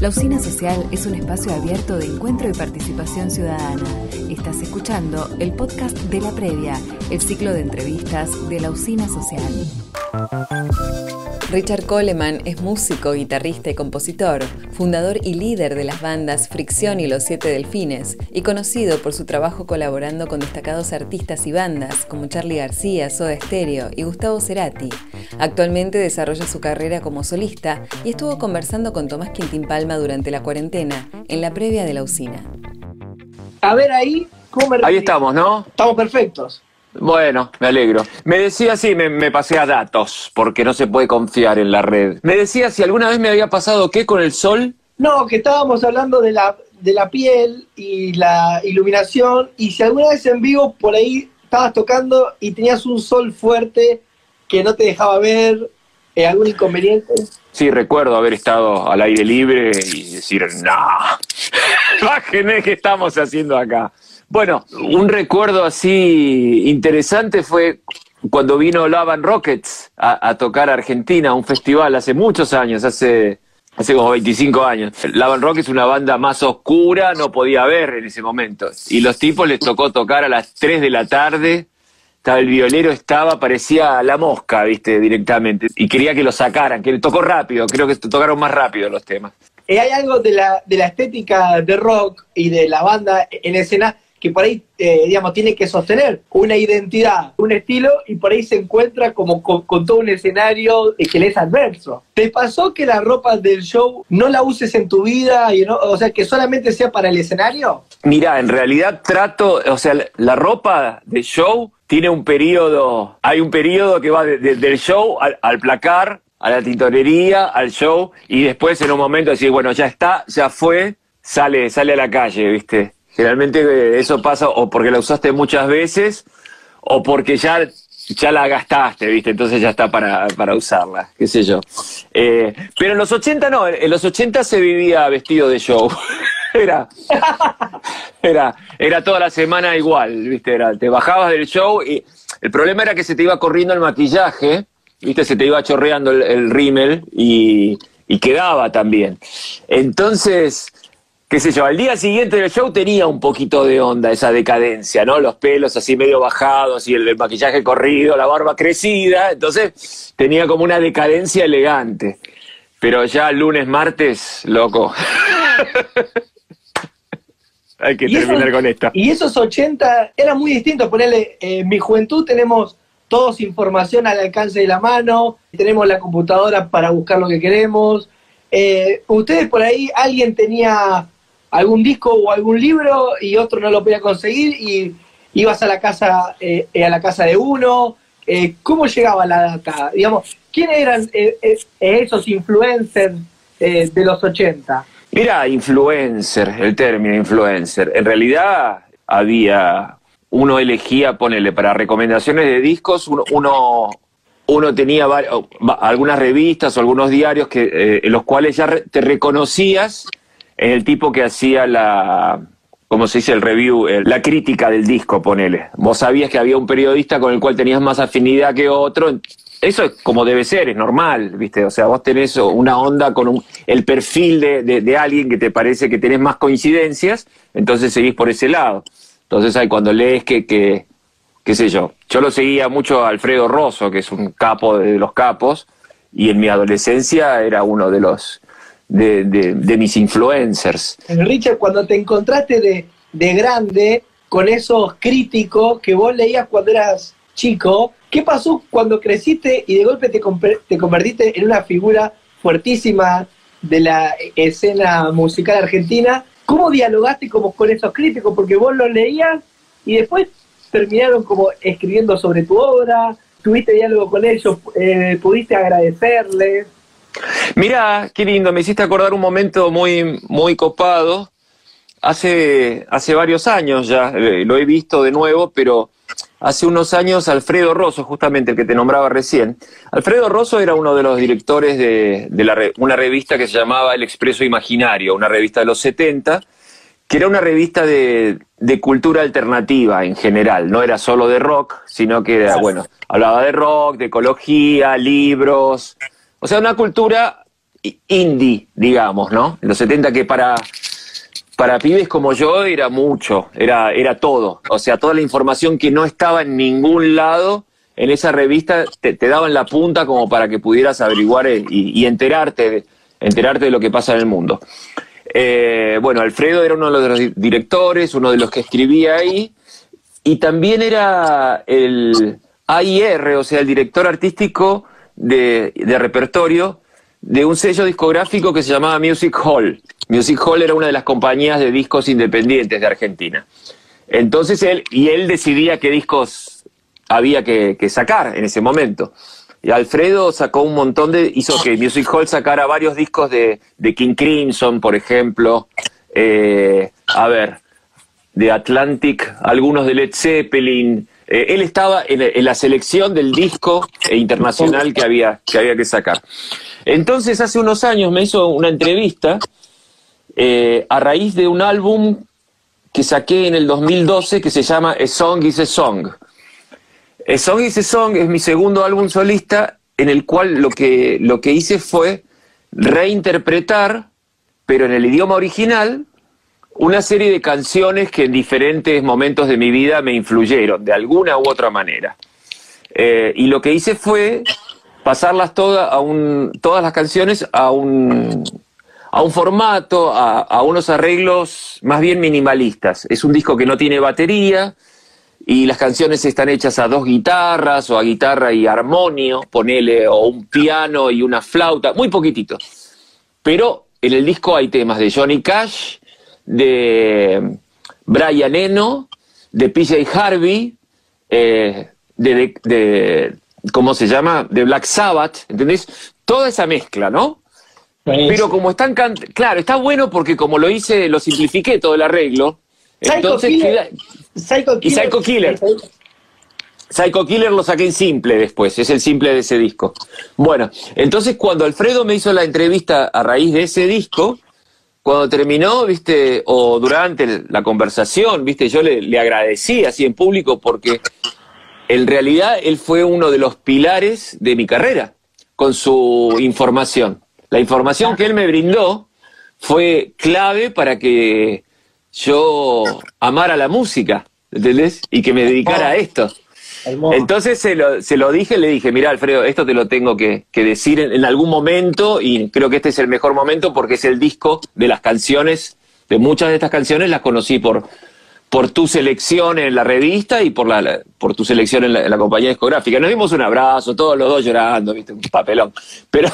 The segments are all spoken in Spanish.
La Usina Social es un espacio abierto de encuentro y participación ciudadana. Estás escuchando el podcast de La Previa, el ciclo de entrevistas de la Usina Social. Richard Coleman es músico, guitarrista y compositor, fundador y líder de las bandas Fricción y Los Siete Delfines, y conocido por su trabajo colaborando con destacados artistas y bandas como Charlie García, Soda Stereo y Gustavo Cerati. Actualmente desarrolla su carrera como solista y estuvo conversando con Tomás Quintín Palma durante la cuarentena, en la previa de la usina. A ver ahí, ¿cómo me Ahí estamos, ¿no? Estamos perfectos. Bueno, me alegro. Me decía, sí, me, me pasé a datos, porque no se puede confiar en la red. Me decía si alguna vez me había pasado qué con el sol. No, que estábamos hablando de la, de la piel y la iluminación, y si alguna vez en vivo por ahí estabas tocando y tenías un sol fuerte que no te dejaba ver, eh, algún inconveniente. Sí, recuerdo haber estado al aire libre y decir, no, bájenme, ¿qué estamos haciendo acá? Bueno, un recuerdo así interesante fue cuando vino Lavan Rockets a, a tocar a Argentina, a un festival hace muchos años, hace, como 25 años. Lavan Rockets, una banda más oscura, no podía ver en ese momento. Y los tipos les tocó tocar a las 3 de la tarde. El violero estaba, parecía la mosca, viste, directamente. Y quería que lo sacaran, que tocó rápido, creo que tocaron más rápido los temas. Eh, hay algo de la, de la estética de rock y de la banda en escena que por ahí, eh, digamos, tiene que sostener una identidad, un estilo, y por ahí se encuentra como con, todo un escenario que le es adverso. ¿Te pasó que la ropa del show no la uses en tu vida, y no, o sea, que solamente sea para el escenario? Mira, en realidad trato, o sea, la ropa de show tiene un periodo, hay un periodo que va de- de- del show al placar, a la tintorería, al show, y después en un momento decir, bueno, ya está, ya fue, sale, sale a la calle, ¿viste? Generalmente eh, eso pasa o porque la usaste muchas veces o porque ya, ya la gastaste, ¿viste? Entonces ya está para, para usarla, qué sé yo. Eh, pero en los 80 no, en los 80 se vivía vestido de show. Era, era, era toda la semana igual, ¿viste? Era, te bajabas del show y el problema era que se te iba corriendo el maquillaje, ¿viste? Se te iba chorreando el, el rímel y, y quedaba también. Entonces, qué sé yo, al día siguiente del show tenía un poquito de onda esa decadencia, ¿no? Los pelos así medio bajados y el, el maquillaje corrido, la barba crecida, entonces tenía como una decadencia elegante. Pero ya lunes, martes, loco. Hay que terminar con esta. Y esos 80 eran muy distintos. Ponerle, eh, en mi juventud tenemos todos información al alcance de la mano, tenemos la computadora para buscar lo que queremos. Eh, Ustedes por ahí, alguien tenía algún disco o algún libro y otro no lo podía conseguir y ibas a la casa, eh, a la casa de uno. Eh, ¿Cómo llegaba la data? Digamos, ¿quiénes eran eh, eh, esos influencers eh, de los 80? Mira, influencer, el término influencer. En realidad había, uno elegía, ponele, para recomendaciones de discos, uno, uno, tenía algunas revistas o algunos diarios que, eh, en los cuales ya re- te reconocías en el tipo que hacía la, ¿cómo se dice? El review, la crítica del disco, ponele. Vos sabías que había un periodista con el cual tenías más afinidad que otro. Eso es como debe ser, es normal, ¿viste? O sea, vos tenés una onda con un- el perfil de, de- de alguien que te parece que tenés más coincidencias, entonces seguís por ese lado. Entonces hay cuando lees que, que qué sé yo, yo lo seguía mucho a Alfredo Rosso, que es un capo de los capos, y en mi adolescencia era uno de los, de, de- mis influencers. Richard, cuando te encontraste de, de grande con esos críticos que vos leías cuando eras chico, ¿qué pasó cuando creciste y de golpe te, te convertiste en una figura fuertísima de la escena musical argentina? ¿Cómo dialogaste como con esos críticos? Porque vos los leías y después terminaron como escribiendo sobre tu obra, tuviste diálogo con ellos, eh, pudiste agradecerles. Mira, qué lindo, me hiciste acordar un momento muy, muy copado. Hace, hace varios años ya, eh, lo he visto de nuevo, pero hace unos años Alfredo Rosso, justamente el que te nombraba recién, Alfredo Rosso era uno de los directores de, de la re- una revista que se llamaba El Expreso Imaginario, una revista de los 70, que era una revista de, de cultura alternativa en general, no era solo de rock, sino que era, bueno, hablaba de rock, de ecología, libros, o sea, una cultura indie, digamos, ¿no? En los 70 que para, para pibes como yo era mucho, era, era todo. O sea, toda la información que no estaba en ningún lado en esa revista te, daban la punta como para que pudieras averiguar y, y enterarte, enterarte de lo que pasa en el mundo. Eh, bueno, Alfredo era uno de los directores, uno de los que escribía ahí, y también era el AIR, o sea, el director artístico de, repertorio de un sello discográfico que se llamaba Music Hall. Music Hall era una de las compañías de discos independientes de Argentina. Entonces él, y él decidía qué discos había que, sacar en ese momento. Y Alfredo sacó un montón de. hizo que Music Hall sacara varios discos de, King Crimson, por ejemplo. Eh, a ver, de Atlantic, algunos de Led Zeppelin. Eh, él estaba en, la selección del disco internacional que había, que había que sacar. Entonces, hace unos años me hizo una entrevista eh, a raíz de un álbum que saqué en el 2012 que se llama A Song is a Song. A Song is a Song es mi segundo álbum solista en el cual lo que, lo que hice fue reinterpretar, pero en el idioma original, una serie de canciones que en diferentes momentos de mi vida me influyeron, de alguna u otra manera. Eh, y lo que hice fue pasarlas todas a un, todas las canciones a un, a un formato, a, unos arreglos más bien minimalistas. Es un disco que no tiene batería y las canciones están hechas a dos guitarras o a guitarra y armonio, ponele, o un piano y una flauta, muy poquitito. Pero en el disco hay temas de Johnny Cash, de Brian Eno, de PJ Harvey, eh, de, ¿cómo se llama? De Black Sabbath, ¿entendés? Toda esa mezcla, ¿no? Pero como están, claro, está bueno porque como lo hice, lo simplifiqué todo el arreglo. entonces Killer. Psycho Y Psycho Killer. Psycho Killer lo saqué en simple después, es el simple de ese disco. Bueno, entonces cuando Alfredo me hizo la entrevista a raíz de ese disco, cuando terminó, viste, o durante la conversación, viste, yo le, agradecí así en público porque en realidad él fue uno de los pilares de mi carrera con su información. La información que él me brindó fue clave para que yo amara la música, ¿entendés? Y que me dedicara a esto. Entonces se lo, se lo, dije, le dije, mira Alfredo, esto te lo tengo que, decir en, algún momento y creo que este es el mejor momento porque es el disco de las canciones, de muchas de estas canciones las conocí por, por tu selección en la revista y por, la, por tu selección en la, compañía discográfica. Nos dimos un abrazo, todos los dos llorando, viste, un papelón. Pero,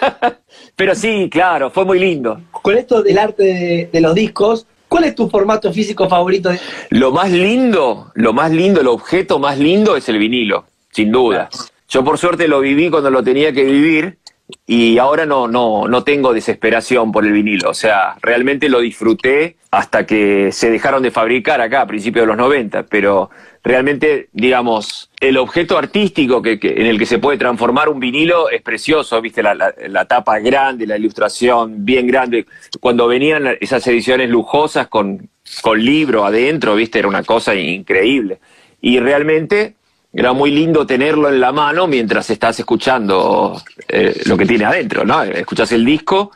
pero sí, claro, fue muy lindo. Con esto del arte de los discos, ¿Cuál es tu formato físico favorito? Lo más lindo, lo más lindo, el objeto más lindo es el vinilo, sin duda. Yo por suerte lo viví cuando lo tenía que vivir y ahora no, no, no tengo desesperación por el vinilo. O sea, realmente lo disfruté hasta que se dejaron de fabricar acá a principios de los 90, pero realmente, digamos, el objeto artístico que, en el que se puede transformar un vinilo es precioso, viste, la, la, tapa grande, la ilustración bien grande. Cuando venían esas ediciones lujosas con, con libro adentro, viste, era una cosa increíble. Y realmente era muy lindo tenerlo en la mano mientras estás escuchando eh, lo que tiene adentro, ¿no? Escuchas el disco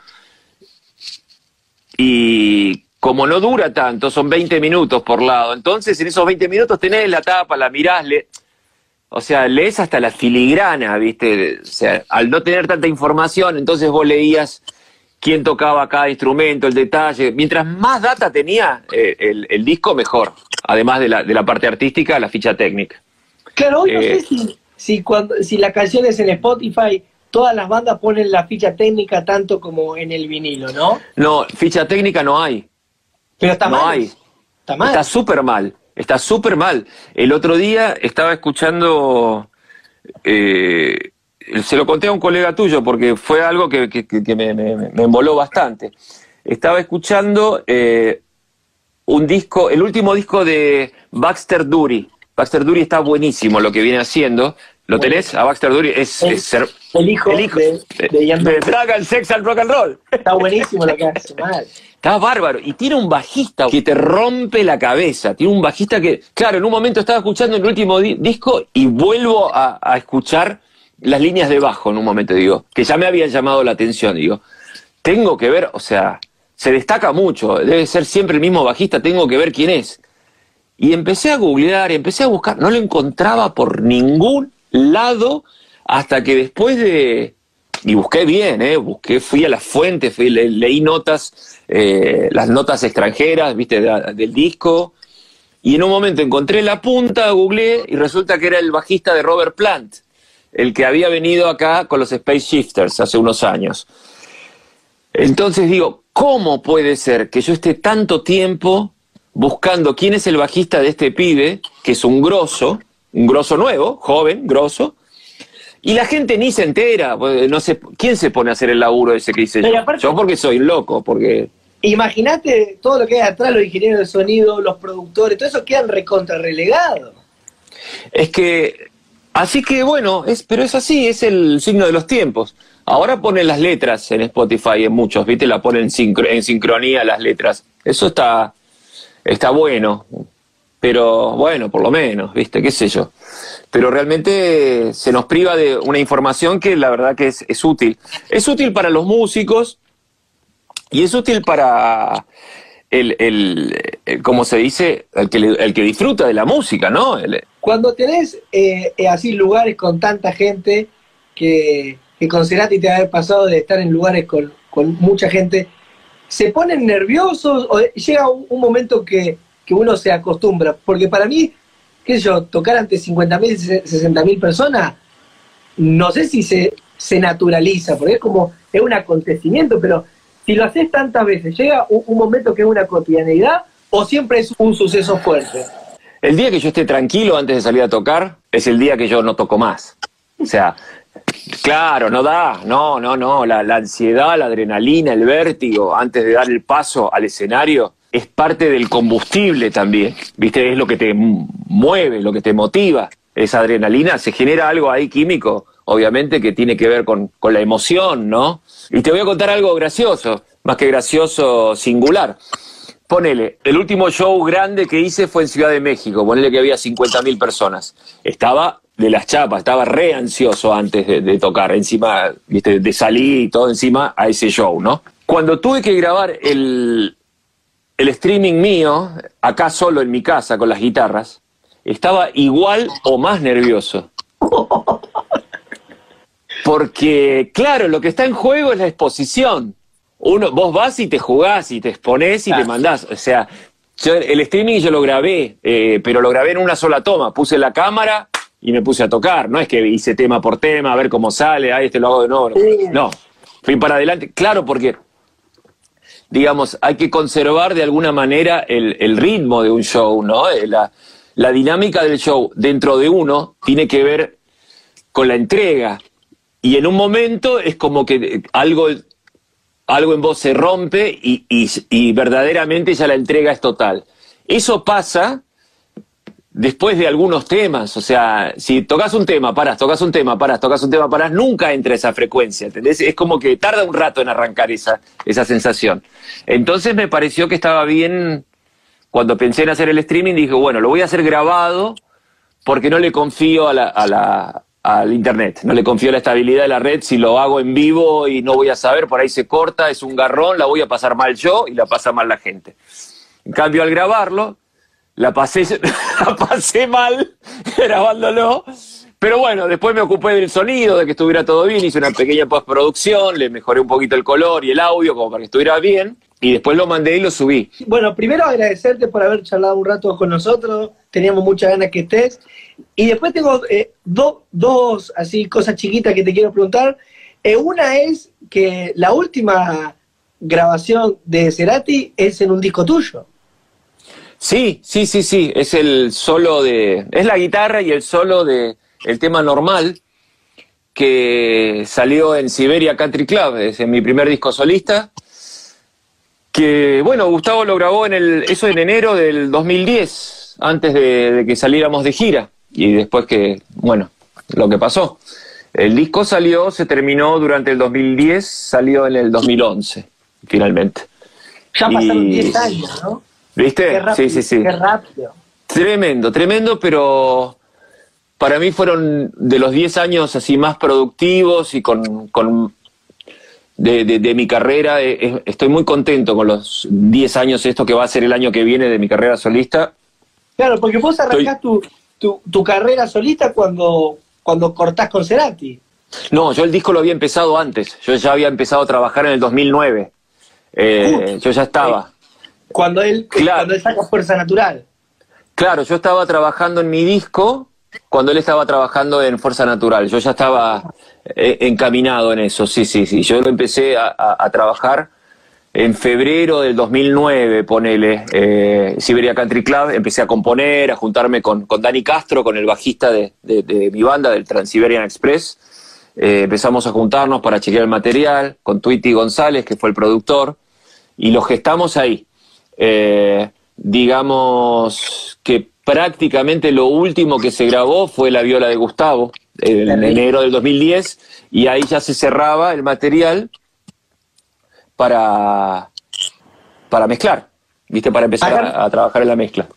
y como no dura tanto, son 20 minutos por lado, entonces en esos 20 minutos tenés la tapa, la mirás, le, o sea, lees hasta la filigrana, ¿viste? O sea, al no tener tanta información, entonces vos leías quién tocaba cada instrumento, el detalle. Mientras más data tenía eh, el, disco, mejor. Además de la, de la parte artística, la ficha técnica. Claro, hoy no sé eh, si, si, cuando, si la canción es en Spotify, todas las bandas ponen la ficha técnica tanto como en el vinilo, ¿no? No, ficha técnica no hay. Pero está no mal. hay. Está mal. Está súper mal. Está súper mal. El otro día estaba escuchando. Eh, se lo conté a un colega tuyo porque fue algo que, me, me, emboló bastante. Estaba escuchando eh, un disco, el último disco de Baxter Dury. Baxter Dury está buenísimo lo que viene haciendo. ¿Lo tenés? A Baxter Dury es, ser, el hijo, de, de, de, Sex and Rock and Roll. Está buenísimo lo que hace, mal. Está bárbaro. Y tiene un bajista que te rompe la cabeza. Tiene un bajista que, claro, en un momento estaba escuchando el último disco y vuelvo a, escuchar las líneas de bajo en un momento, digo, que ya me habían llamado la atención, digo. tengo que ver, o sea, se destaca mucho, debe ser siempre el mismo bajista, tengo que ver quién es. Y empecé a googlear y empecé a buscar, no lo encontraba por ningún lado hasta que después de, y busqué bien, ¿eh? busqué, fui a las fuentes, leí notas, eh, las notas extranjeras, viste, del disco, y en un momento encontré la punta, googleé, y resulta que era el bajista de Robert Plant, el que había venido acá con los Space Shifters hace unos años. Entonces digo, ¿cómo puede ser que yo esté tanto tiempo buscando quién es el bajista de este pibe, que es un grosso, un grosso nuevo, joven, grosso, y la gente ni se entera, pues, no sé, ¿quién se pone a hacer el laburo ese que hice yo? yo porque soy loco, porque... Imagínate todo lo que hay atrás, los ingenieros de sonido, los productores, todo eso quedan recontra relegados. Es que, así que bueno, es, pero es así, es el signo de los tiempos. Ahora ponen las letras en Spotify, en muchos, ¿viste? La ponen en sincronía las letras. Eso está, está bueno pero bueno, por lo menos, ¿viste? ¿Qué sé yo? Pero realmente se nos priva de una información que la verdad que es, útil. Es útil para los músicos y es útil para el, el, como se dice, el que, el que disfruta de la música, ¿no? Cuando tenés eh, eh, así lugares con tanta gente que, que con Cerati te ha pasado de estar en lugares con, mucha gente, ¿se ponen nerviosos o llega un momento que que uno se acostumbra. Porque para mí, qué sé yo, tocar ante 50.000, 60.000 personas, no sé si se, se naturaliza, porque es como, es un acontecimiento, pero si lo haces tantas veces, llega un, momento que es una cotidianidad o siempre es un suceso fuerte. El día que yo esté tranquilo antes de salir a tocar es el día que yo no toco más. O sea, claro, no da, no, no, no, la, ansiedad, la adrenalina, el vértigo antes de dar el paso al escenario es parte del combustible también, ¿viste? Es lo que te mueve, lo que te motiva. Esa adrenalina, se genera algo ahí químico, obviamente, que tiene que ver con, la emoción, ¿no? Y te voy a contar algo gracioso, más que gracioso, singular. Ponele, el último show grande que hice fue en Ciudad de México, ponele que había 50.000 personas. Estaba de las chapas, estaba re ansioso antes de, de tocar, encima, viste, de salir y todo encima a ese show, ¿no? Cuando tuve que grabar el, el streaming mío, acá solo en mi casa con las guitarras, estaba igual o más nervioso. Porque, claro, lo que está en juego es la exposición. Uno, vos vas y te jugás y te exponés y te mandás. O sea, el streaming yo lo grabé, eh, pero lo grabé en una sola toma. Puse la cámara y me puse a tocar. No es que hice tema por tema, a ver cómo sale, ahí este lo hago de nuevo. No, fui para adelante. Claro, porque digamos, hay que conservar de alguna manera el, ritmo de un show, ¿no? Eh, la, la, dinámica del show dentro de uno tiene que ver con la entrega. Y en un momento es como que algo, algo en vos se rompe y, y verdaderamente ya la entrega es total. Eso pasa después de algunos temas, o sea, si tocas un tema, paras, tocas un tema, paras, tocas un tema, paras, nunca entra esa frecuencia, ¿entendés? Es como que tarda un rato en arrancar esa, esa sensación. Entonces me pareció que estaba bien, cuando pensé en hacer el streaming, dije, bueno, lo voy a hacer grabado porque no le confío a la, al internet, no le confío la estabilidad de la red, si lo hago en vivo y no voy a saber, por ahí se corta, es un garrón, la voy a pasar mal yo y la pasa mal la gente. En cambio, al grabarlo, la pasé, la pasé mal grabándolo. Pero bueno, después me ocupé del sonido, de que estuviera todo bien, hice una pequeña postproducción, le mejoré un poquito el color y el audio como para que estuviera bien, y después lo mandé y lo subí. Bueno, primero agradecerte por haber charlado un rato con nosotros, teníamos muchas ganas que estés, y después tengo eh, dos así cosas chiquitas que te quiero preguntar. Eh, una es que la última grabación de Cerati es en un disco tuyo. Sí, sí, sí, sí, es el solo de, es la guitarra y el solo de el tema normal que salió en Siberia Country Club, es en mi primer disco solista, que bueno, Gustavo lo grabó en el, eso en enero del 2010, antes de, de que saliéramos de gira, y después que, bueno, lo que pasó. El disco salió, se terminó durante el 2010, salió en el 2011, finalmente. Ya pasaron 10 años, ¿no? ¿Viste? sí, sí, sí. Qué rápido. Tremendo, tremendo, pero para mí fueron de los 10 años así más productivos y con, de, mi carrera. Eh, estoy muy contento con los 10 años, esto que va a ser el año que viene de mi carrera solista. Claro, porque vos arrancás tu, tu, carrera solista cuando, cuando cortás con Cerati. No, yo el disco lo había empezado antes. Yo ya había empezado a trabajar en el 2009. Eh, yo ya estaba. Cuando él, cuando él saca Fuerza Natural. Claro, yo estaba trabajando en mi disco cuando él estaba trabajando en Fuerza Natural. Yo ya estaba eh, encaminado en eso, sí, sí, sí. Yo lo empecé a, trabajar en febrero del 2009, ponele, eh, Siberia Country Club, empecé a componer, a juntarme con, con Dani Castro, con el bajista de, mi banda, del Transiberian Express. Eh, empezamos a juntarnos para chequear el material, con Twitty González, que fue el productor, y lo gestamos ahí. Digamos que prácticamente lo último que se grabó fue la viola de Gustavo, en enero del 2010, y ahí ya se cerraba el material para, para mezclar, ¿viste? Para empezar a, trabajar en la mezcla.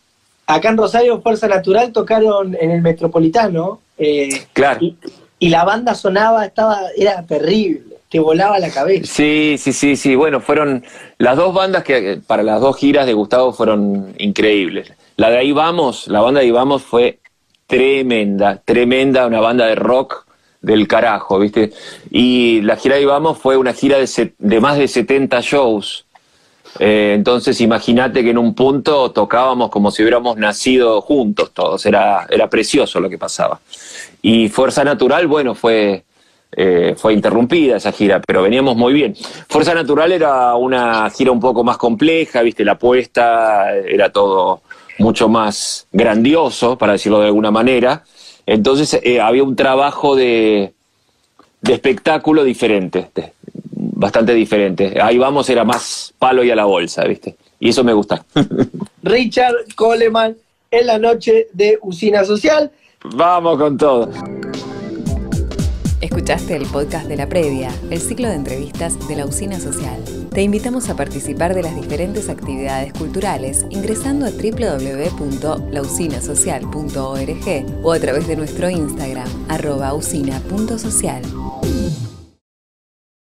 Acá en Rosario, Fuerza Natural, tocaron en el Metropolitano. Eh, claro. Y, la banda sonaba, estaba, era terrible, te volaba la cabeza. Sí, sí, sí, sí. Bueno, fueron las dos bandas que para las dos giras de Gustavo fueron increíbles. La de Ahí Vamos, la banda de Ahí Vamos fue tremenda, tremenda, una banda de rock del carajo, ¿viste? Y la gira de Ahí Vamos fue una gira de, más de 70 shows. Eh, entonces imagínate que en un punto tocábamos como si hubiéramos nacido juntos todos, era, era precioso lo que pasaba. Y Fuerza Natural, bueno, fue, eh, fue interrumpida esa gira, pero veníamos muy bien. Fuerza Natural era una gira un poco más compleja, viste, la apuesta, era todo mucho más grandioso, para decirlo de alguna manera. Entonces eh, había un trabajo de, de espectáculo diferente, bastante diferente. Ahí vamos, era más palo y a la bolsa, ¿viste? Y eso me gusta. Richard Coleman en la noche de Usina Social. Vamos con todo. Escuchaste el podcast de la previa, el ciclo de entrevistas de la Usina Social. Te invitamos a participar de las diferentes actividades culturales ingresando a www.lausinaSocial.org o a través de nuestro Instagram, arroba.